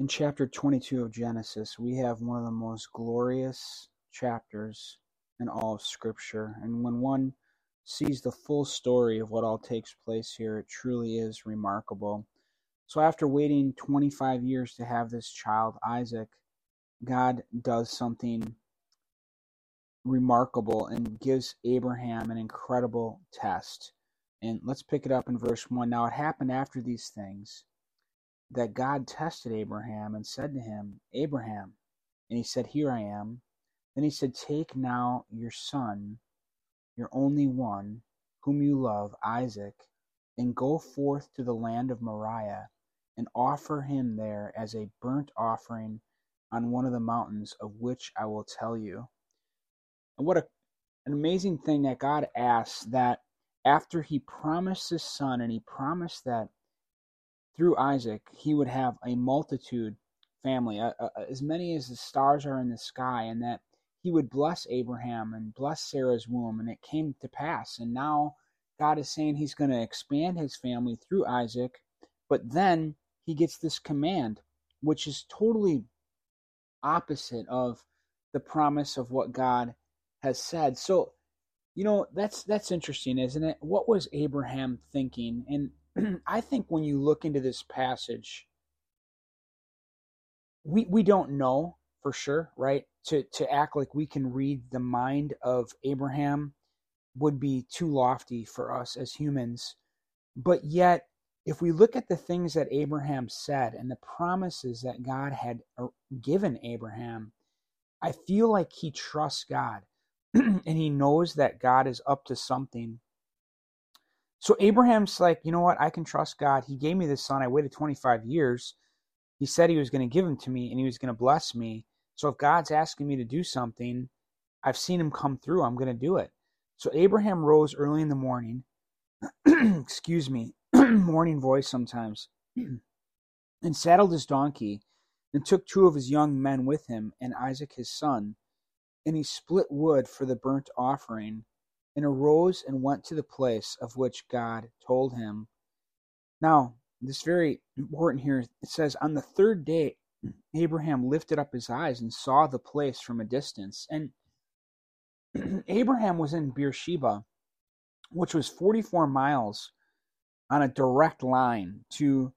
In chapter 22 of Genesis, we have one of the most glorious chapters in all of Scripture. And when one sees the full story of what all takes place here, it truly is remarkable. So, after waiting 25 years to have this child, Isaac, God does something remarkable and gives Abraham an incredible test. And let's pick it up in verse 1. Now, it happened after these things that God tested Abraham and said to him, Abraham. And he said, Here I am. Then he said, Take now your son, your only one, whom you love, Isaac, and go forth to the land of Moriah, and offer him there as a burnt offering on one of the mountains of which I will tell you. And what a, an amazing thing that God asks that after he promised his son and he promised that through Isaac, he would have a multitude family, as many as the stars are in the sky, and that he would bless Abraham and bless Sarah's womb. And it came to pass. And now God is saying he's going to expand his family through Isaac. But then he gets this command, which is totally opposite of the promise of what God has said. So, you know, that's that's interesting, isn't it? What was Abraham thinking? And I think when you look into this passage, we we don't know for sure, right? To to act like we can read the mind of Abraham would be too lofty for us as humans. But yet, if we look at the things that Abraham said and the promises that God had uh, given Abraham, I feel like he trusts God and he knows that God is up to something so Abraham's like, you know what? I can trust God. He gave me this son. I waited 25 years. He said he was going to give him to me and he was going to bless me. So if God's asking me to do something, I've seen him come through. I'm going to do it. So Abraham rose early in the morning. excuse me, morning voice sometimes. and saddled his donkey and took two of his young men with him and Isaac his son. And he split wood for the burnt offering and arose and went to the place of which God told him. Now, this very important here. It says, On the third day, Abraham lifted up his eyes and saw the place from a distance. And Abraham was in Beersheba, which was 44 miles on a direct line to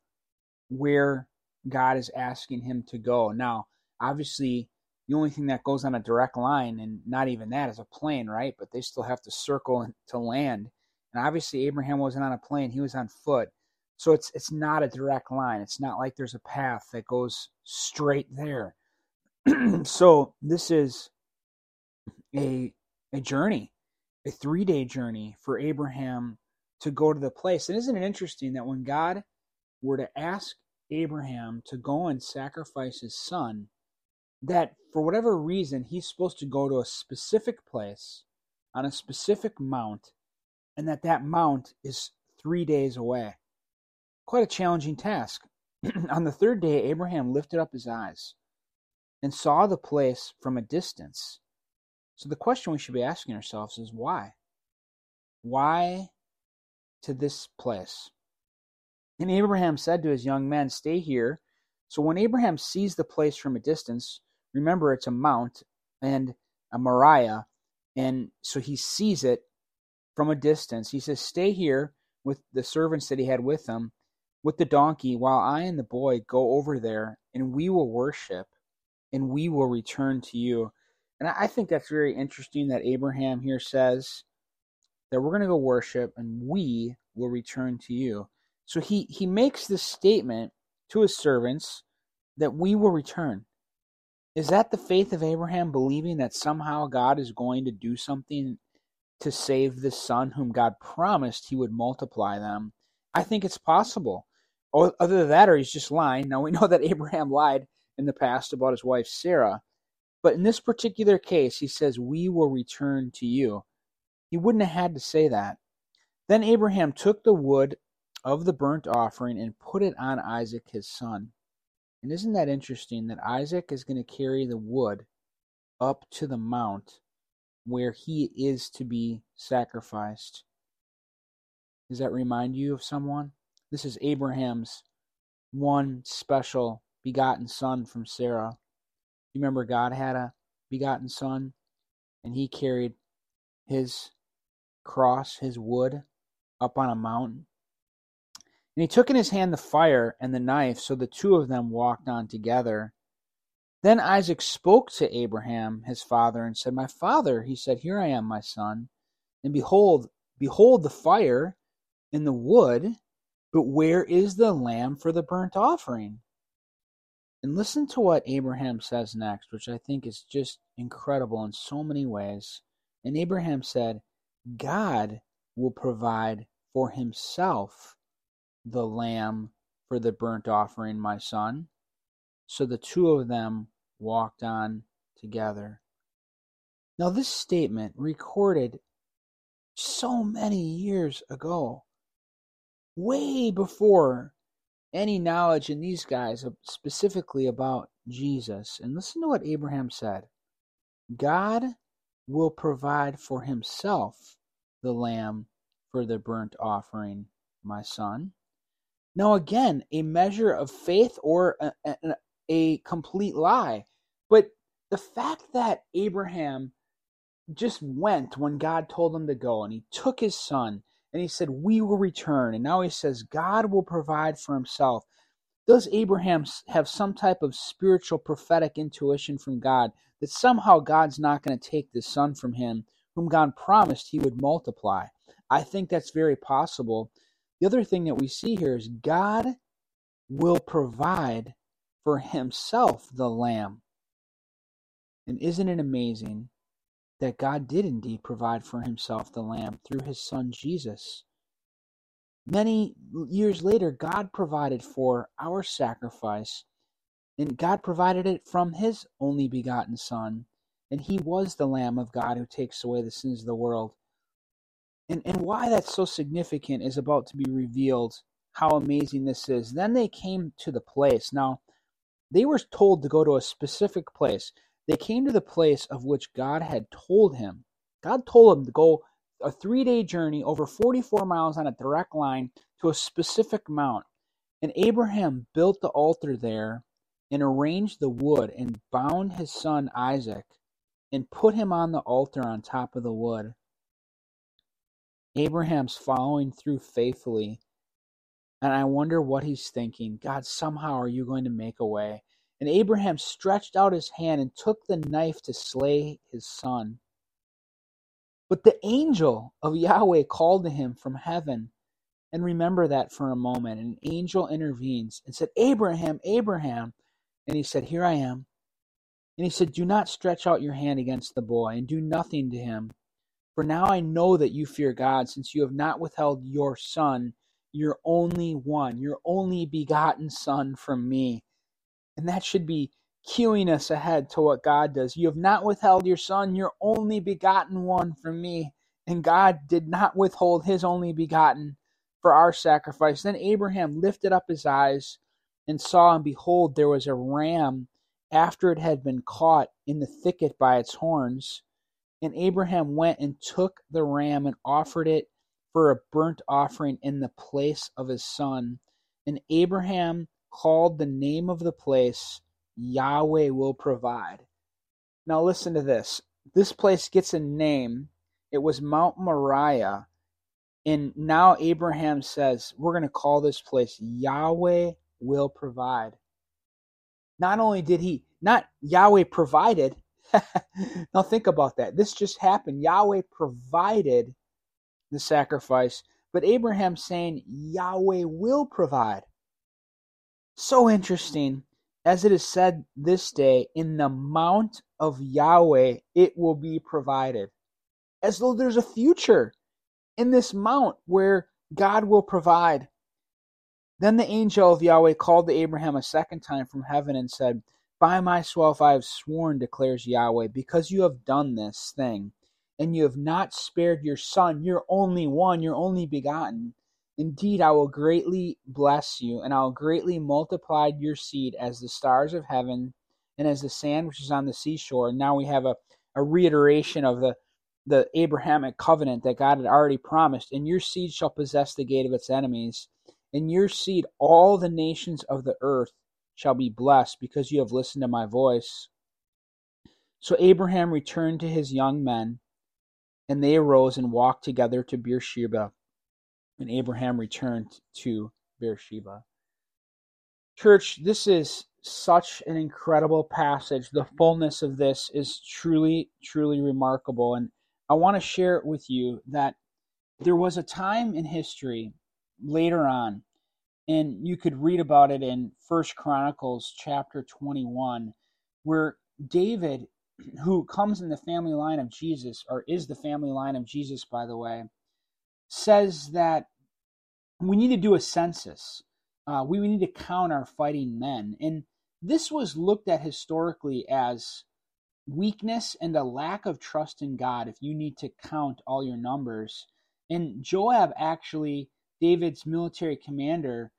where God is asking him to go. Now, obviously, the only thing that goes on a direct line, and not even that, is a plane, right? But they still have to circle to land. And obviously, Abraham wasn't on a plane; he was on foot. So it's it's not a direct line. It's not like there's a path that goes straight there. so this is a a journey, a three day journey for Abraham to go to the place. And isn't it interesting that when God were to ask Abraham to go and sacrifice his son, that for whatever reason he's supposed to go to a specific place on a specific mount and that that mount is three days away. Quite a challenging task. On the third day abraham lifted up his eyes and saw the place from a distance. So the question we should be asking ourselves is why? Why to this place? And abraham said to his young men stay here. So when abraham sees the place from a distance remember it's a mount and a Moriah, and so he sees it from a distance. He says, Stay here with the servants that he had with him, with the donkey, while I and the boy go over there, and we will worship, and we will return to you. And I think that's very interesting that Abraham here says that we're going to go worship, and we will return to you. So he, he makes this statement to his servants that we will return. Is that the faith of Abraham, believing that somehow God is going to do something to save the son whom God promised he would multiply them? I think it's possible. Other than that, or he's just lying. Now we know that Abraham lied in the past about his wife Sarah. But in this particular case, he says, We will return to you. He wouldn't have had to say that. Then Abraham took the wood of the burnt offering and put it on Isaac his son. And isn't that interesting that Isaac is going to carry the wood up to the mount where he is to be sacrificed? Does that remind you of someone? This is Abraham's one special begotten son from Sarah. You remember God had a begotten son, and he carried his cross, his wood, up on a mountain. And he took in his hand the fire and the knife, so the two of them walked on together. Then Isaac spoke to Abraham his father and said, My father, he said, Here I am, my son. And behold, behold the fire and the wood, but where is the lamb for the burnt offering? And listen to what Abraham says next, which I think is just incredible in so many ways. And Abraham said, God will provide for himself the lamb for the burnt offering, my son. So the two of them walked on together. Now, this statement, recorded so many years ago, way before any knowledge in these guys specifically about Jesus. And listen to what Abraham said God will provide for himself the lamb for the burnt offering, my son. Now, again, a measure of faith or a, a, a complete lie. But the fact that Abraham just went when God told him to go and he took his son and he said, We will return. And now he says, God will provide for himself. Does Abraham have some type of spiritual prophetic intuition from God that somehow God's not going to take this son from him, whom God promised he would multiply? I think that's very possible. The other thing that we see here is God will provide for himself the lamb. And isn't it amazing that God did indeed provide for himself the lamb through his son Jesus. Many years later, God provided for our sacrifice, and God provided it from his only begotten Son, and he was the Lamb of God who takes away the sins of the world. And, and why that's so significant is about to be revealed how amazing this is. Then they came to the place. Now, they were told to go to a specific place. They came to the place of which God had told him. God told him to go a three day journey over 44 miles on a direct line to a specific mount. And Abraham built the altar there and arranged the wood and bound his son Isaac and put him on the altar on top of the wood. Abraham's following through faithfully. And I wonder what he's thinking. God, somehow are you going to make a way? And Abraham stretched out his hand and took the knife to slay his son. But the angel of Yahweh called to him from heaven. And remember that for a moment. An angel intervenes and said, Abraham, Abraham. And he said, Here I am. And he said, Do not stretch out your hand against the boy, and do nothing to him. For now I know that you fear God, since you have not withheld your son, your only one, your only begotten son from me. And that should be cueing us ahead to what God does. You have not withheld your son, your only begotten one from me. And God did not withhold his only begotten for our sacrifice. Then Abraham lifted up his eyes and saw, and behold, there was a ram after it had been caught in the thicket by its horns. And Abraham went and took the ram and offered it for a burnt offering in the place of his son. And Abraham called the name of the place Yahweh will provide. Now listen to this. This place gets a name. It was Mount Moriah. And now Abraham says, We're going to call this place Yahweh will provide. Not only did he, not Yahweh provided. now think about that. This just happened. Yahweh provided the sacrifice, but Abraham saying Yahweh will provide. So interesting. As it is said this day, in the mount of Yahweh it will be provided. As though there's a future in this mount where God will provide. Then the angel of Yahweh called to Abraham a second time from heaven and said, By myself I have sworn, declares Yahweh, because you have done this thing, and you have not spared your son, your only one, your only begotten. Indeed, I will greatly bless you, and I will greatly multiply your seed as the stars of heaven and as the sand which is on the seashore. And Now we have a, a reiteration of the, the Abrahamic covenant that God had already promised. And your seed shall possess the gate of its enemies. In your seed, all the nations of the earth shall be blessed because you have listened to my voice. So Abraham returned to his young men, and they arose and walked together to Beersheba. And Abraham returned to Beersheba. Church, this is such an incredible passage. The fullness of this is truly, truly remarkable. And I want to share it with you that there was a time in history later on, and you could read about it in First Chronicles chapter 21, where David, who comes in the family line of Jesus, or is the family line of Jesus, by the way, says that we need to do a census. Uh, we, we need to count our fighting men. And this was looked at historically as weakness and a lack of trust in God if you need to count all your numbers. And Joab actually, David's military commander,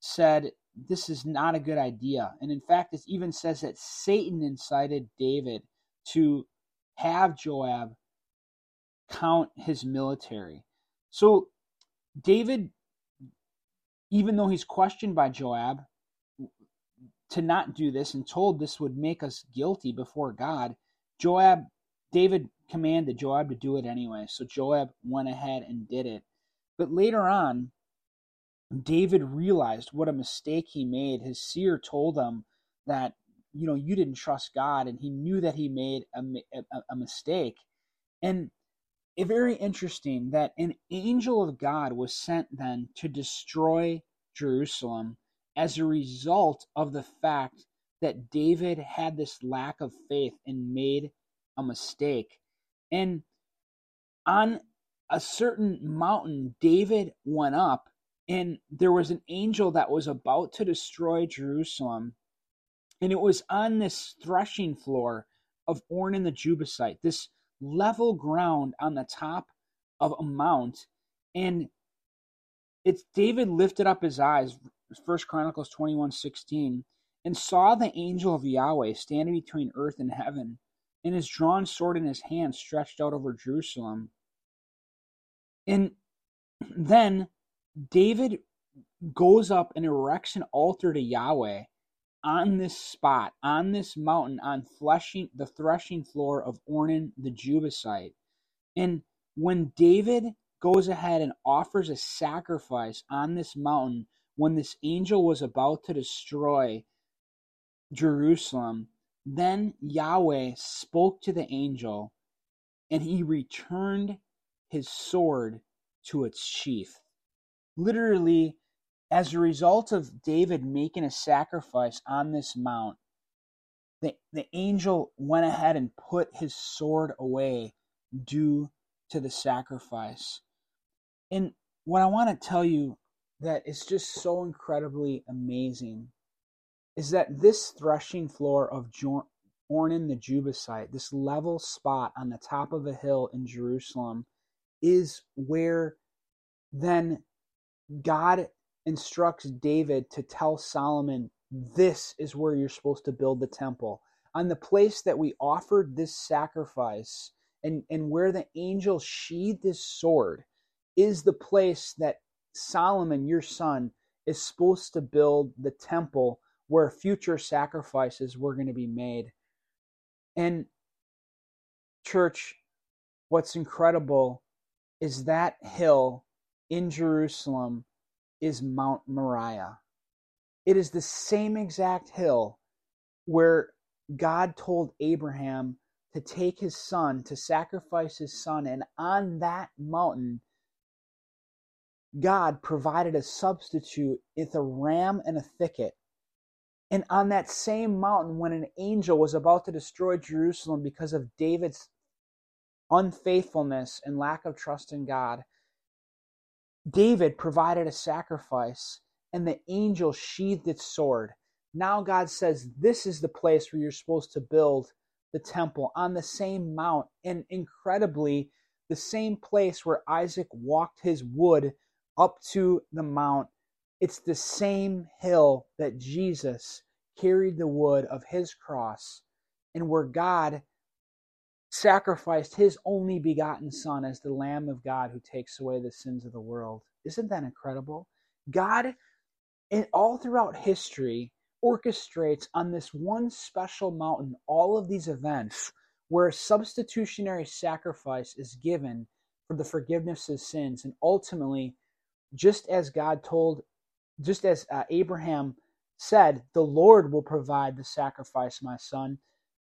said this is not a good idea. And in fact, it even says that Satan incited David to have Joab count his military. So David, even though he's questioned by Joab, to not do this and told this would make us guilty before God, Joab, David commanded Joab to do it anyway. So Joab went ahead and did it. But later on, David realized what a mistake he made. His seer told him that, you know, you didn't trust God, and he knew that he made a, a, a mistake. And it very interesting that an angel of God was sent then to destroy Jerusalem as a result of the fact that David had this lack of faith and made a mistake. And on a certain mountain, David went up, and there was an angel that was about to destroy Jerusalem. And it was on this threshing floor of Ornan the Jebusite, this level ground on the top of a mount. And it's David lifted up his eyes First Chronicles 21 16, and saw the angel of Yahweh standing between earth and heaven, and his drawn sword in his hand stretched out over Jerusalem. And then David goes up and erects an altar to Yahweh on this spot, on this mountain, on fleshing, the threshing floor of Ornan the Jebusite. And when David goes ahead and offers a sacrifice on this mountain when this angel was about to destroy Jerusalem, then Yahweh spoke to the angel, and he returned his sword to its sheath. Literally, as a result of David making a sacrifice on this mount, the, the angel went ahead and put his sword away due to the sacrifice. And what I want to tell you that is just so incredibly amazing is that this threshing floor of Ornan the Jebusite, this level spot on the top of a hill in Jerusalem, is where then God instructs David to tell Solomon, This is where you're supposed to build the temple. On the place that we offered this sacrifice and, and where the angel sheathed his sword is the place that Solomon, your son, is supposed to build the temple where future sacrifices were going to be made. And, church, what's incredible is that hill in Jerusalem is Mount Moriah. It is the same exact hill where God told Abraham to take his son, to sacrifice his son, and on that mountain, God provided a substitute with a ram and a thicket. And on that same mountain, when an angel was about to destroy Jerusalem because of David's unfaithfulness and lack of trust in God, David provided a sacrifice and the angel sheathed its sword. Now God says, This is the place where you're supposed to build the temple on the same mount. And incredibly, the same place where Isaac walked his wood up to the mount. It's the same hill that Jesus carried the wood of his cross and where God sacrificed his only begotten Son as the Lamb of God who takes away the sins of the world. Isn't that incredible? God, and all throughout history, orchestrates on this one special mountain all of these events where substitutionary sacrifice is given for the forgiveness of sins. And ultimately, just as God told, just as uh, Abraham said, the Lord will provide the sacrifice, my son.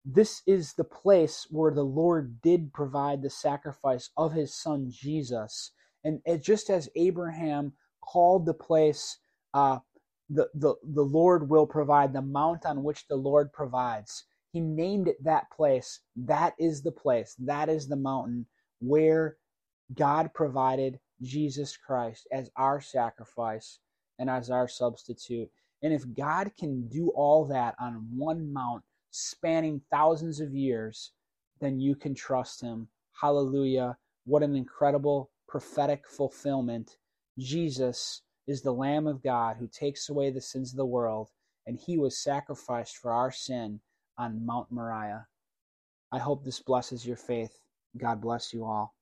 This is the place where the Lord did provide the sacrifice of his son Jesus. And it, just as Abraham called the place, uh, the, the, the Lord will provide, the mount on which the Lord provides. He named it that place. That is the place. That is the mountain where God provided Jesus Christ as our sacrifice and as our substitute. And if God can do all that on one mount, spanning thousands of years, then you can trust Him. Hallelujah. What an incredible prophetic fulfillment. Jesus is the Lamb of God who takes away the sins of the world, and He was sacrificed for our sin on Mount Moriah. I hope this blesses your faith. God bless you all.